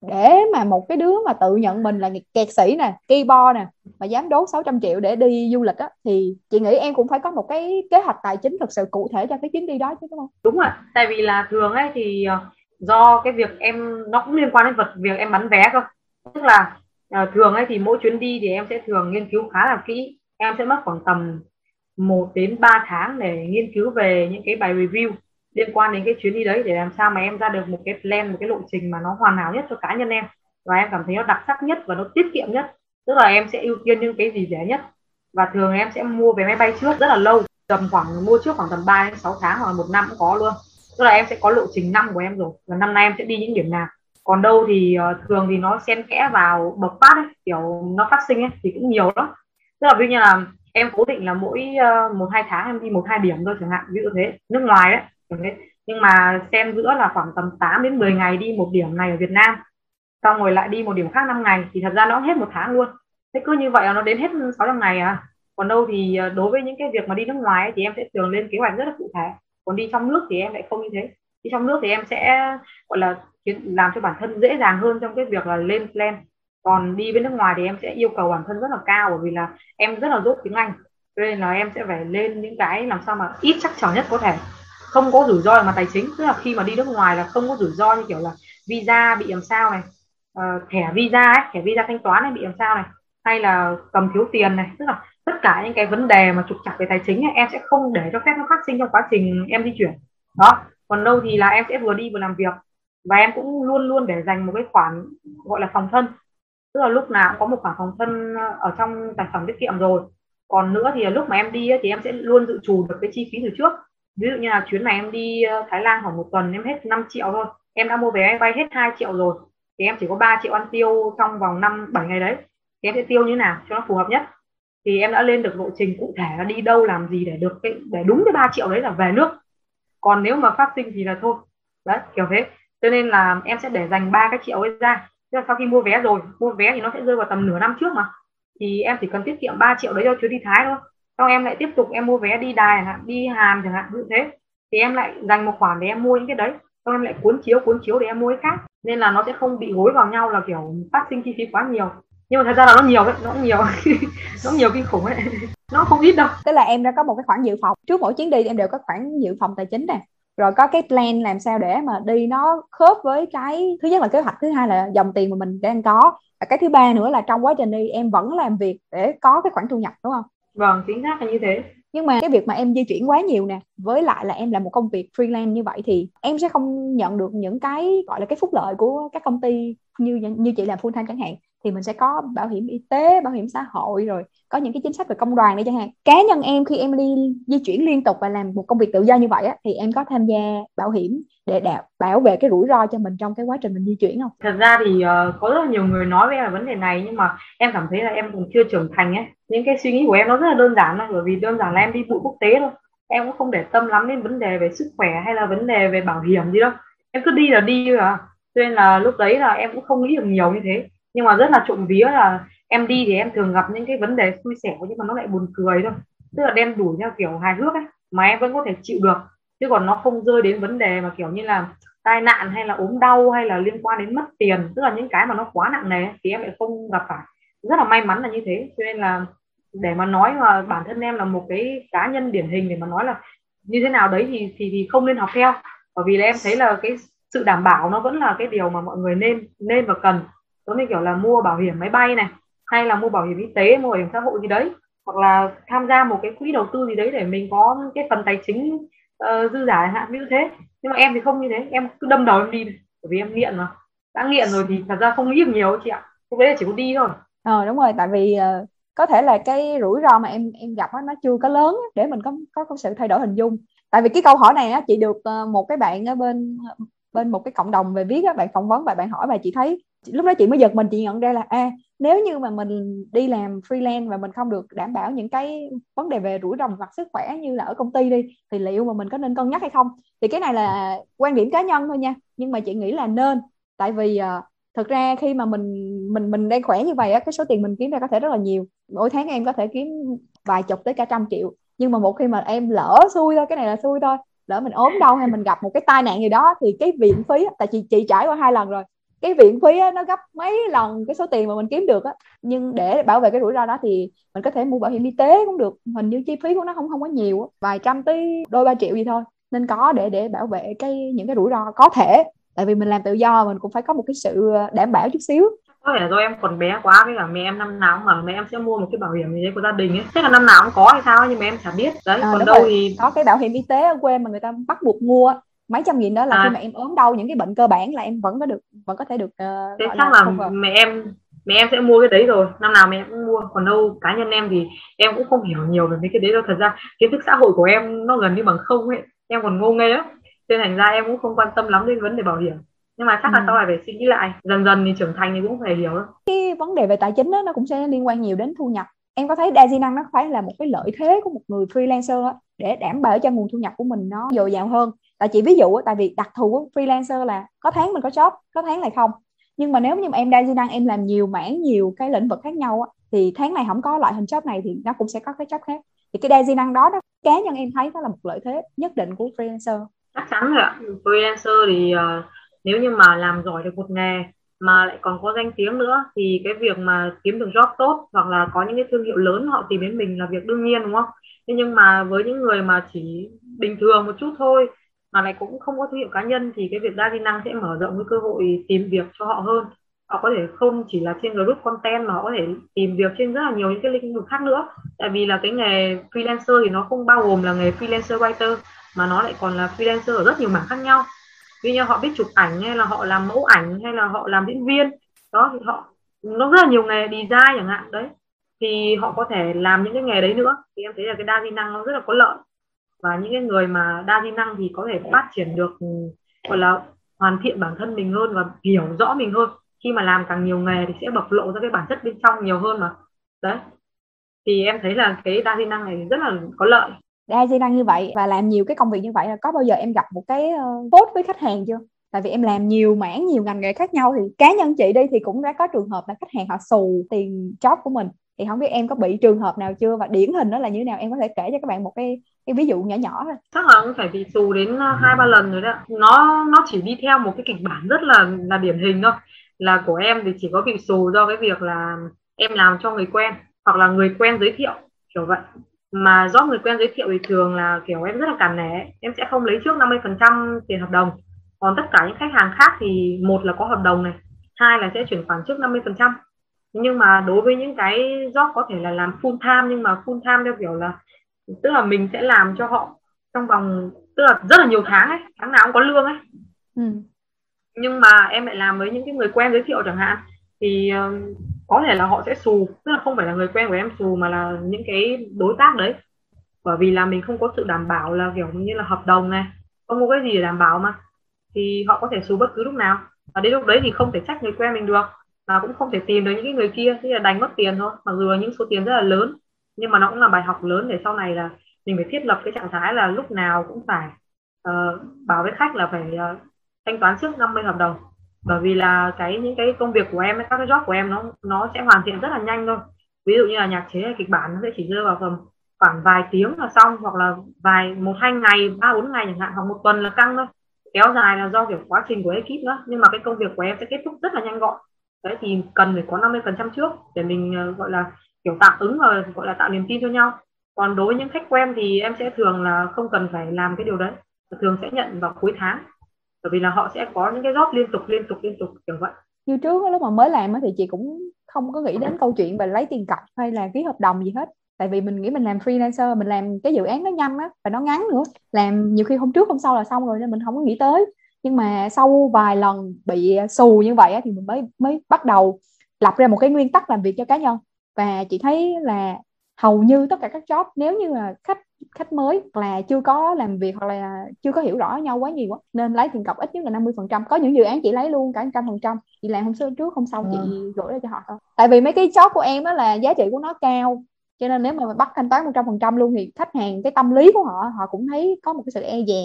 để mà một cái đứa mà tự nhận mình là kẹt sĩ nè, keyboard nè, mà dám đốt 600 triệu để đi du lịch á, thì chị nghĩ em cũng phải có một cái kế hoạch tài chính thực sự cụ thể cho cái chuyến đi đó chứ, đúng không? Đúng ạ. Tại vì là thường ấy thì ờ, do cái việc em, nó cũng liên quan đến vật, việc em bán vé cơ. Tức là ờ, thường ấy thì mỗi chuyến đi thì em sẽ thường nghiên cứu khá là kỹ. Em sẽ mất khoảng tầm 1 đến 3 tháng để nghiên cứu về những cái bài review liên quan đến cái chuyến đi đấy để làm sao mà em ra được một cái plan một cái lộ trình mà nó hoàn hảo nhất cho cá nhân em. Và em cảm thấy nó đặc sắc nhất và nó tiết kiệm nhất. Tức là em sẽ ưu tiên những cái gì rẻ nhất. Và thường em sẽ mua vé máy bay trước rất là lâu tầm khoảng mua trước khoảng tầm 3 đến 6 tháng hoặc là một năm cũng có luôn. Tức là em sẽ có lộ trình năm của em rồi và năm nay em sẽ đi những điểm nào. Còn đâu thì uh, thường thì nó xen kẽ vào bộc phát ấy, kiểu nó phát sinh ấy, thì cũng nhiều lắm. Tức là ví như là em cố định là mỗi uh, một hai tháng em đi một hai điểm thôi chẳng hạn ví dụ thế. Nước ngoài đấy nhưng mà xem giữa là khoảng tầm 8 đến 10 ngày đi một điểm này ở Việt Nam xong rồi lại đi một điểm khác 5 ngày thì thật ra nó hết một tháng luôn. Thế cứ như vậy là nó đến hết 600 ngày à. Còn đâu thì ờ, đối với những cái việc mà đi nước ngoài ấy, thì em sẽ thường lên kế hoạch rất là cụ thể. Còn đi trong nước thì em lại không như thế. Đi trong nước thì em sẽ gọi là làm cho bản thân dễ dàng hơn trong cái việc là lên plan còn đi bên nước ngoài thì em sẽ yêu cầu bản thân rất là cao bởi vì là em rất là dốt tiếng Anh. Cho nên là em sẽ phải lên những cái làm sao mà ít chắc trở nhất có thể. Không có rủi ro mà tài chính tức là khi mà đi nước ngoài là không có rủi ro như kiểu là visa bị làm sao này uh, thẻ visa ấy thẻ visa thanh toán này bị làm sao này hay là cầm thiếu tiền này. Tức là tất cả những cái vấn đề mà trục trặc về tài chính ấy, em sẽ không để cho phép nó phát sinh trong quá trình em di chuyển. Đó. Còn đâu thì là em sẽ vừa đi vừa làm việc. Và em cũng luôn luôn để dành một cái khoản gọi là phòng thân tức là lúc nào cũng có một khoản phòng thân ờ, ở trong tài khoản tiết kiệm rồi. Còn nữa thì lúc mà em đi thì em sẽ luôn dự trù được cái chi phí từ trước. Ví dụ như là chuyến này em đi ờ, Thái Lan khoảng một tuần, em hết 5 triệu thôi. Em đã mua vé máy bay hết 2 triệu rồi. Thì em chỉ có 3 triệu ăn tiêu trong vòng 5 7 ngày đấy. Thì em sẽ tiêu như nào cho nó phù hợp nhất? Thì em đã lên được lộ trình cụ thể là đi đâu làm gì để được cái, để đúng cái 3 triệu đấy là về nước. Còn nếu mà phát sinh thì là thôi. Đấy, kiểu thế. Cho nên là em sẽ để dành ba cái triệu ấy ra. Tức là sau khi mua vé rồi, mua vé thì nó sẽ rơi vào tầm nửa năm trước mà. Thì em chỉ cần tiết kiệm 3 triệu đấy cho chuyến đi Thái thôi. Xong em lại tiếp tục em mua vé đi đài chẳng hạn, đi hàn chẳng hạn, như thế. Thì em lại dành một khoản để em mua những cái đấy. Xong em lại cuốn chiếu cuốn chiếu để em mua cái khác. Nên là nó sẽ không bị gối vào nhau là kiểu phát sinh chi phí quá nhiều. Nhưng mà thật ra là nó nhiều đấy, nó nhiều. Nó nhiều kinh khủng ấy nó không ít đâu. Tức là em đã có một cái khoản dự phòng. Trước mỗi chuyến đi em đều có khoản dự phòng tài chính này rồi có cái plan làm sao để mà đi nó khớp với cái thứ nhất là kế hoạch thứ hai là dòng tiền mà mình đang có. Và cái thứ ba nữa là trong quá trình đi em vẫn làm việc để có cái khoản thu nhập đúng không? Vâng chính xác là như thế. Nhưng mà cái việc mà em di chuyển quá nhiều nè với lại là em làm một công việc freelance như vậy thì em sẽ không nhận được những cái gọi là cái phúc lợi của các công ty như như chị làm full time chẳng hạn thì mình sẽ có bảo hiểm y tế bảo hiểm xã hội rồi có những cái chính sách về công đoàn đấy chẳng hạn cá nhân em khi em đi di chuyển liên tục và làm một công việc tự do như vậy á, thì em có tham gia bảo hiểm để đạt bảo vệ cái rủi ro cho mình trong cái quá trình mình di chuyển không? Thật ra thì uh, có rất là nhiều người nói với em về vấn đề này nhưng mà em cảm thấy là em còn chưa trưởng thành ấy. Những cái suy nghĩ của em nó rất là đơn giản thôi bởi vì đơn giản là em đi bụi quốc tế thôi. em cũng không để tâm lắm đến vấn đề về sức khỏe hay là vấn đề về bảo hiểm gì đâu em cứ đi là đi rồi à cho nên là lúc đấy là em cũng không nghĩ được nhiều như thế nhưng mà rất là trộm vía là em đi thì em thường gặp những cái vấn đề xui xẻo nhưng mà nó lại buồn cười thôi. Tức là đem đuổi theo kiểu hài hước ấy mà em vẫn có thể chịu được. Chứ còn nó không rơi đến vấn đề mà kiểu như là tai nạn hay là ốm đau hay là liên quan đến mất tiền, tức là những cái mà nó quá nặng nề thì em lại không gặp phải. Rất là may mắn là như thế, cho nên là để mà nói mà bản thân em là một cái cá nhân điển hình để mà nói là như thế nào đấy thì thì thì không nên học theo. Bởi vì là em thấy là cái sự đảm bảo nó vẫn là cái điều mà mọi người nên nên và cần giống như kiểu là mua bảo hiểm máy bay này hay là mua bảo hiểm y tế mua bảo hiểm xã hội gì đấy. Hoặc là tham gia một cái quỹ đầu tư gì đấy để mình có cái phần tài chính uh, dư giả hạn như thế. Nhưng mà em thì không như thế em cứ đâm đầu em đi. Bởi vì em nghiện mà. Đã nghiện rồi thì thật ra không nghĩ được nhiều chị ạ. Lúc đấy là chỉ có đi thôi. Ờ đúng rồi tại vì uh, có thể là cái rủi ro mà em em gặp đó, nó chưa có lớn để mình có có có sự thay đổi hình dung. Tại vì cái câu hỏi này á chị được uh, một cái bạn ở bên bên một cái cộng đồng về viết á bạn phỏng vấn và bạn hỏi và chị thấy lúc đó chị mới giật mình chị nhận ra là a à, nếu như mà mình đi làm freelance và mình không được đảm bảo những cái vấn đề về rủi ro mặt sức khỏe như là ở công ty đi thì liệu mà mình có nên cân nhắc hay không? Thì cái này là quan điểm cá nhân thôi nha nhưng mà chị nghĩ là nên. Tại vì uh, thực ra khi mà mình mình mình đang khỏe như vậy á cái số tiền mình kiếm ra có thể rất là nhiều. Mỗi tháng em có thể kiếm vài chục tới cả trăm triệu. Nhưng mà một khi mà em lỡ xui thôi cái này là xui thôi lỡ mình ốm đau hay mình gặp một cái tai nạn gì đó thì cái viện phí tại chị chị trải qua hai lần rồi cái viện phí á, nó gấp mấy lần cái số tiền mà mình kiếm được á. Nhưng để bảo vệ cái rủi ro đó thì mình có thể mua bảo hiểm y tế cũng được. Hình như chi phí của nó không không có nhiều vài trăm tới đôi ba triệu gì thôi. Nên có để để bảo vệ cái những cái rủi ro có thể. Tại vì mình làm tự do mình cũng phải có một cái sự đảm bảo chút xíu. Có thể là do em còn bé quá với cả mẹ em năm nào mà mẹ em sẽ mua một cái bảo hiểm gì đấy của gia đình ấy. Chắc là năm nào cũng có hay sao nhưng mà em chả biết. Đấy à, còn đâu rồi. thì có cái bảo hiểm y tế ở quê mà người ta bắt buộc mua mấy trăm nghìn đó là à. khi mà em ốm đau những cái bệnh cơ bản là em vẫn có được vẫn có thể được uh, thế chắc là, là mẹ em mẹ em sẽ mua cái đấy rồi. Năm nào mẹ em cũng mua. Còn đâu cá nhân em thì em cũng không hiểu nhiều về mấy cái đấy đâu. Thật ra kiến thức xã hội của em nó gần như bằng không ấy. Em còn ngô nghê á nên thành ra em cũng không quan tâm lắm đến vấn đề bảo hiểm. Nhưng mà chắc là ừ. sau này phải suy nghĩ lại. Dần dần thì trưởng thành thì cũng phải hiểu cái vấn đề về tài chính đó, nó cũng sẽ liên quan nhiều đến thu nhập. Em có thấy đa di năng nó phải là một cái lợi thế của một người freelancer đó, để đảm bảo cho nguồn thu nhập của mình nó dồi dào hơn tại chị ví dụ tại vì đặc thù của freelancer là có tháng mình có job có tháng này không. Nhưng mà nếu như mà em đa di năng em làm nhiều mảng nhiều cái lĩnh vực khác nhau thì tháng này không có loại hình job này thì nó cũng sẽ có cái job khác. Thì cái đa di năng đó đó cá nhân em thấy đó là một lợi thế nhất định của freelancer. Chắc chắn rồi ạ. Freelancer thì uh, nếu như mà làm giỏi được một nghề mà lại còn có danh tiếng nữa thì cái việc mà kiếm được job tốt hoặc là có những cái thương hiệu lớn họ tìm đến mình là việc đương nhiên đúng không? Thế nhưng mà với những người mà chỉ bình thường một chút thôi mà lại cũng không có thương hiệu cá nhân thì cái việc đa di năng sẽ mở rộng cái cơ hội tìm việc cho họ hơn. Họ có thể không chỉ là trên group content mà họ có thể tìm việc trên rất là nhiều những cái lĩnh vực khác nữa. Tại vì là cái nghề freelancer thì nó không bao gồm là nghề freelancer writer, mà nó lại còn là freelancer ở rất nhiều mảng khác nhau. Ví như họ biết chụp ảnh, hay là họ làm mẫu ảnh, hay là họ làm diễn viên, đó thì họ, nó rất là nhiều nghề design chẳng hạn, đấy. Thì họ có thể làm những cái nghề đấy nữa. Thì em thấy là cái đa di năng nó rất là có lợi và những cái người mà đa di năng thì có thể phát triển được, gọi là, hoàn thiện bản thân mình hơn và hiểu rõ mình hơn. Khi mà làm càng nhiều nghề thì sẽ bộc lộ ra cái bản chất bên trong nhiều hơn mà. Đấy. Thì em thấy là cái đa di năng này rất là có lợi. Đa di năng như vậy và làm nhiều cái công việc như vậy là có bao giờ em gặp một cái ờ, tốt với khách hàng chưa? Tại vì em làm nhiều mảng, nhiều ngành nghề khác nhau thì cá nhân chị đi thì cũng đã có trường hợp là khách hàng họ xù tiền job của mình. Thì không biết em có bị trường hợp nào chưa và điển hình đó là như thế nào? Em có thể kể cho các bạn một cái cái ví dụ nhỏ nhỏ thôi. Chắc là cũng phải bị xù đến ờ, hai, ba lần rồi đó. Nó nó chỉ đi theo một cái kịch bản rất là là điển hình thôi. Là của em thì chỉ có bị xù do cái việc là em làm cho người quen, hoặc là người quen giới thiệu, kiểu vậy. Mà do người quen giới thiệu thì thường là, kiểu, em rất là cản nể em sẽ không lấy trước 50% tiền hợp đồng. Còn tất cả những khách hàng khác thì một là có hợp đồng này, hai là sẽ chuyển khoản trước 50% nhưng mà đối với những cái job có thể là làm full time nhưng mà full time theo kiểu là tức là mình sẽ làm cho họ trong vòng tức là rất là nhiều tháng ấy tháng nào cũng có lương ấy. Ừ. nhưng mà em lại làm với những cái người quen giới thiệu chẳng hạn. Thì uh, có thể là họ sẽ xù tức là không phải là người quen của em xù mà là những cái đối tác đấy. Bởi vì là mình không có sự đảm bảo là kiểu như là hợp đồng này không có cái gì để đảm bảo mà. Thì họ có thể xù bất cứ lúc nào. Và đến lúc đấy thì không thể trách người quen mình được mà cũng không thể tìm được những cái người kia thế là đánh mất tiền thôi. Mặc dù là những số tiền rất là lớn nhưng mà nó cũng là bài học lớn để sau này là mình phải thiết lập cái trạng thái là lúc nào cũng phải uh, bảo với khách là phải uh, thanh toán trước 50 hợp đồng. Bởi vì là cái những cái công việc của em các cái job của em nó nó sẽ hoàn thiện rất là nhanh thôi. Ví dụ như là nhạc chế hay kịch bản nó sẽ chỉ rơi vào tầm khoảng vài tiếng là xong hoặc là vài một hai ngày ba bốn ngày chẳng hạn hoặc một tuần là căng thôi. Kéo dài là do kiểu quá trình của ekip nữa. Nhưng mà cái công việc của em sẽ kết thúc rất là nhanh gọn. Đấy thì cần phải có 50 phần trăm trước để mình uh, gọi là kiểu tạo ứng và gọi là tạo niềm tin cho nhau. Còn đối với những khách quen thì em sẽ thường là không cần phải làm cái điều đấy thường sẽ nhận vào cuối tháng. Bởi vì là họ sẽ có những cái job liên tục liên tục liên tục kiểu vậy. Như trước lúc mà mới làm thì chị cũng không có nghĩ đến câu chuyện về lấy tiền cọc hay là ký hợp đồng gì hết. Tại vì mình nghĩ mình làm freelancer mình làm cái dự án nó nhanh á và nó ngắn nữa. Làm nhiều khi hôm trước hôm sau là xong rồi nên mình không có nghĩ tới. Nhưng mà sau vài lần bị xù như vậy á, thì mình mới mới bắt đầu lập ra một cái nguyên tắc làm việc cho cá nhân và chị thấy là hầu như tất cả các job nếu như là khách khách mới là chưa có làm việc hoặc là chưa có hiểu rõ nhau quá nhiều quá nên lấy tiền cọc ít nhất là 50 phần trăm. Có những dự án chị lấy luôn cả trăm phần trăm. Chị làm hôm sớm trước hôm sau chị ừ. gửi ra cho họ thôi. Tại vì mấy cái job của em á là giá trị của nó cao cho nên nếu mà bắt thanh toán một trăm phần trăm luôn thì khách hàng cái tâm lý của họ họ cũng thấy có một cái sự e dè.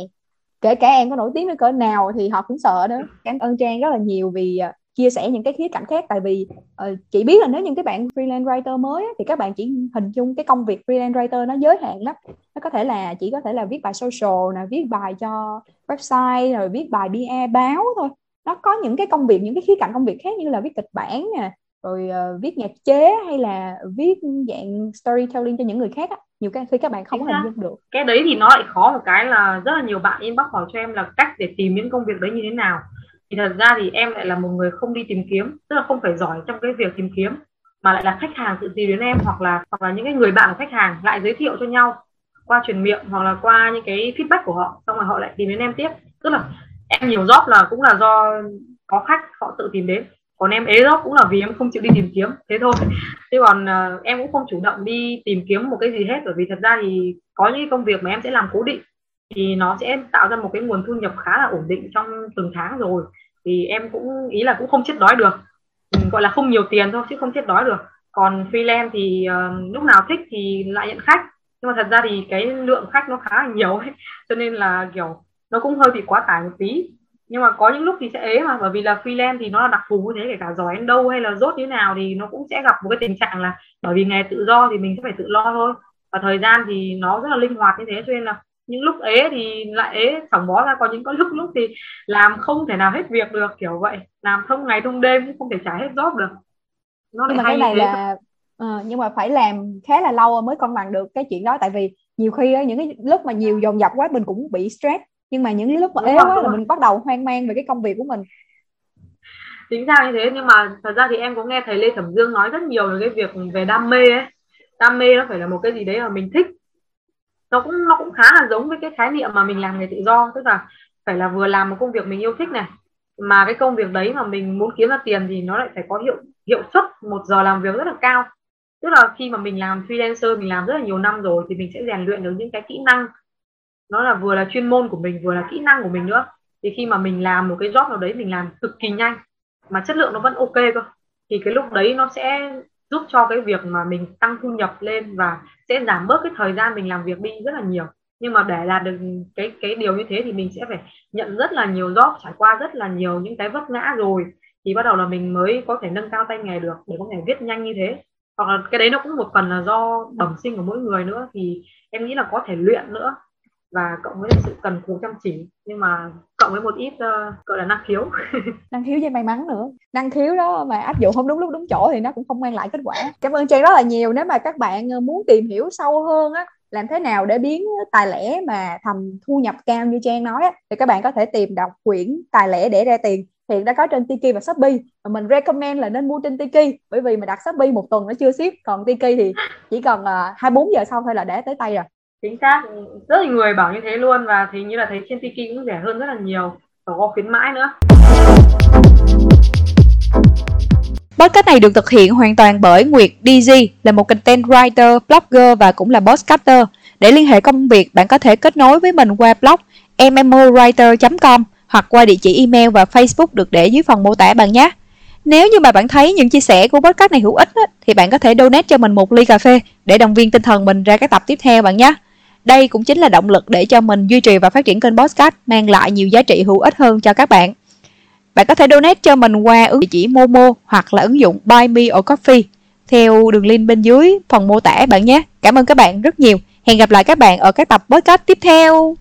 Kể cả em có nổi tiếng đến cỡ nào thì họ cũng sợ nữa. Cảm ơn trang rất là nhiều vì uh, chia sẻ những cái khía cạnh khác. Tại vì uh, chị biết là nếu những cái bạn freelance writer mới thì các bạn chỉ hình dung cái công việc freelance writer nó giới hạn lắm. Nó có thể là chỉ có thể là viết bài social nè viết bài cho website rồi viết bài BA báo thôi. Nó có những cái công việc những cái khía cạnh công việc khác như là viết kịch bản nè rồi uh, viết nhạc chế hay là viết dạng storytelling cho những người khác á. Nhiều cái khi các bạn không có hình dung được. Cái đấy thì nó lại khó một cái là rất là nhiều bạn inbox hỏi cho em là cách để tìm những công việc đấy như thế nào thì thật ra thì em lại là một người không đi tìm kiếm tức là không phải giỏi trong cái việc tìm kiếm mà lại là khách hàng tự tìm đến em hoặc là hoặc là những cái người bạn của khách hàng lại giới thiệu cho nhau qua truyền miệng hoặc là qua những cái feedback của họ xong rồi họ lại tìm đến em tiếp. Tức là em nhiều job là cũng là do có khách họ tự tìm đến. Còn em ế job cũng là vì em không chịu đi tìm kiếm thế thôi. Thế còn uh, em cũng không chủ động đi tìm kiếm một cái gì hết bởi vì thật ra thì có những công việc mà em sẽ làm cố định thì nó sẽ tạo ra một cái nguồn thu nhập khá là ổn định trong từng tháng rồi. Thì em cũng ý là cũng không chết đói được. Ừ, gọi là không nhiều tiền thôi chứ không chết đói được. Còn freelance thì uh, lúc nào thích thì lại nhận khách. Nhưng mà thật ra thì cái lượng khách nó khá là nhiều ấy. Cho nên là kiểu nó cũng hơi bị quá tải một tí. Nhưng mà có những lúc thì sẽ ế mà bởi vì là freelance thì nó là đặc thù như thế kể cả giỏi đến đâu hay là rốt như thế nào thì nó cũng sẽ gặp một cái tình trạng là bởi vì nghề tự do thì mình sẽ phải tự lo thôi. Và thời gian thì nó rất là linh hoạt như thế cho nên là những lúc ế thì lại ế phẳng bó ra có những có lúc lúc thì làm không thể nào hết việc được kiểu vậy. Làm thông ngày thông đêm cũng không thể trả hết job được. Nó nhưng mà cái này là uh, nhưng mà phải làm khá là lâu mới cân bằng được cái chuyện đó. Tại vì nhiều khi những cái lúc mà nhiều dồn dập quá mình cũng bị stress. Nhưng mà những lúc mà ế quá là mình bắt đầu hoang mang về cái công việc của mình. Chính ra như thế nhưng mà thật ra thì em có nghe thầy Lê Thẩm Dương nói rất nhiều về cái việc về đam mê ấy. Đam mê nó phải là một cái gì đấy mà mình thích nó cũng nó cũng khá là giống với cái khái niệm mà mình làm nghề tự do, tức là phải là vừa làm một công việc mình yêu thích này, mà cái công việc đấy mà mình muốn kiếm ra tiền thì nó lại phải có hiệu hiệu suất một giờ làm việc rất là cao. Tức là khi mà mình làm freelancer, mình làm rất là nhiều năm rồi thì mình sẽ rèn luyện được những cái kỹ năng. Nó là vừa là chuyên môn của mình, vừa là kỹ năng của mình nữa. Thì khi mà mình làm một cái job nào đấy mình làm cực kỳ nhanh, mà chất lượng nó vẫn ok cơ, thì cái lúc đấy nó sẽ giúp cho cái việc mà mình tăng thu nhập lên và sẽ giảm bớt cái thời gian mình làm việc đi rất là nhiều. Nhưng mà để đạt được cái cái điều như thế thì mình sẽ phải nhận rất là nhiều job, trải qua rất là nhiều những cái vấp ngã rồi thì bắt đầu là mình mới có thể nâng cao tay nghề được để có thể viết nhanh như thế. Hoặc là cái đấy nó cũng một phần là do bẩm sinh của mỗi người nữa thì em nghĩ là có thể luyện nữa và cộng với sự cần cù chăm chỉ nhưng mà cộng với một ít uh, gọi là năng khiếu. Năng khiếu với may mắn nữa. Năng khiếu đó mà áp dụng không đúng lúc đúng chỗ thì nó cũng không mang lại kết quả. Cảm ơn trang rất là nhiều. Nếu mà các bạn ờ, muốn tìm hiểu sâu hơn á làm thế nào để biến tài lẻ mà thành thu nhập cao như trang nói á, thì các bạn có thể tìm đọc quyển tài lẻ để ra tiền. Hiện đã có trên Tiki và Shopee. Và mình recommend là nên mua trên Tiki bởi vì mà đặt Shopee một tuần nó chưa ship. Còn Tiki thì chỉ cần uh, bốn 24 giờ sau thôi là để tới tay rồi chính xác rất là người bảo như thế luôn và thì như là thấy trên Tiki cũng rẻ hơn rất là nhiều và có khuyến mãi nữa Podcast này được thực hiện hoàn toàn bởi Nguyệt DZ là một content writer, blogger và cũng là podcaster. Để liên hệ công việc, bạn có thể kết nối với mình qua blog mmowriter.com hoặc qua địa chỉ email và Facebook được để dưới phần mô tả bạn nhé. Nếu như mà bạn thấy những chia sẻ của podcast này hữu ích á, thì bạn có thể donate cho mình một ly cà phê để động viên tinh thần mình ra cái tập tiếp theo bạn nhé. Đây cũng chính là động lực để cho mình duy trì và phát triển kênh podcast, mang lại nhiều giá trị hữu ích hơn cho các bạn. Bạn có thể donate cho mình qua ứng chỉ Momo hoặc là ứng dụng Buy Me or Coffee theo đường link bên dưới phần mô tả bạn nhé. Cảm ơn các bạn rất nhiều. Hẹn gặp lại các bạn ở các tập podcast tiếp theo.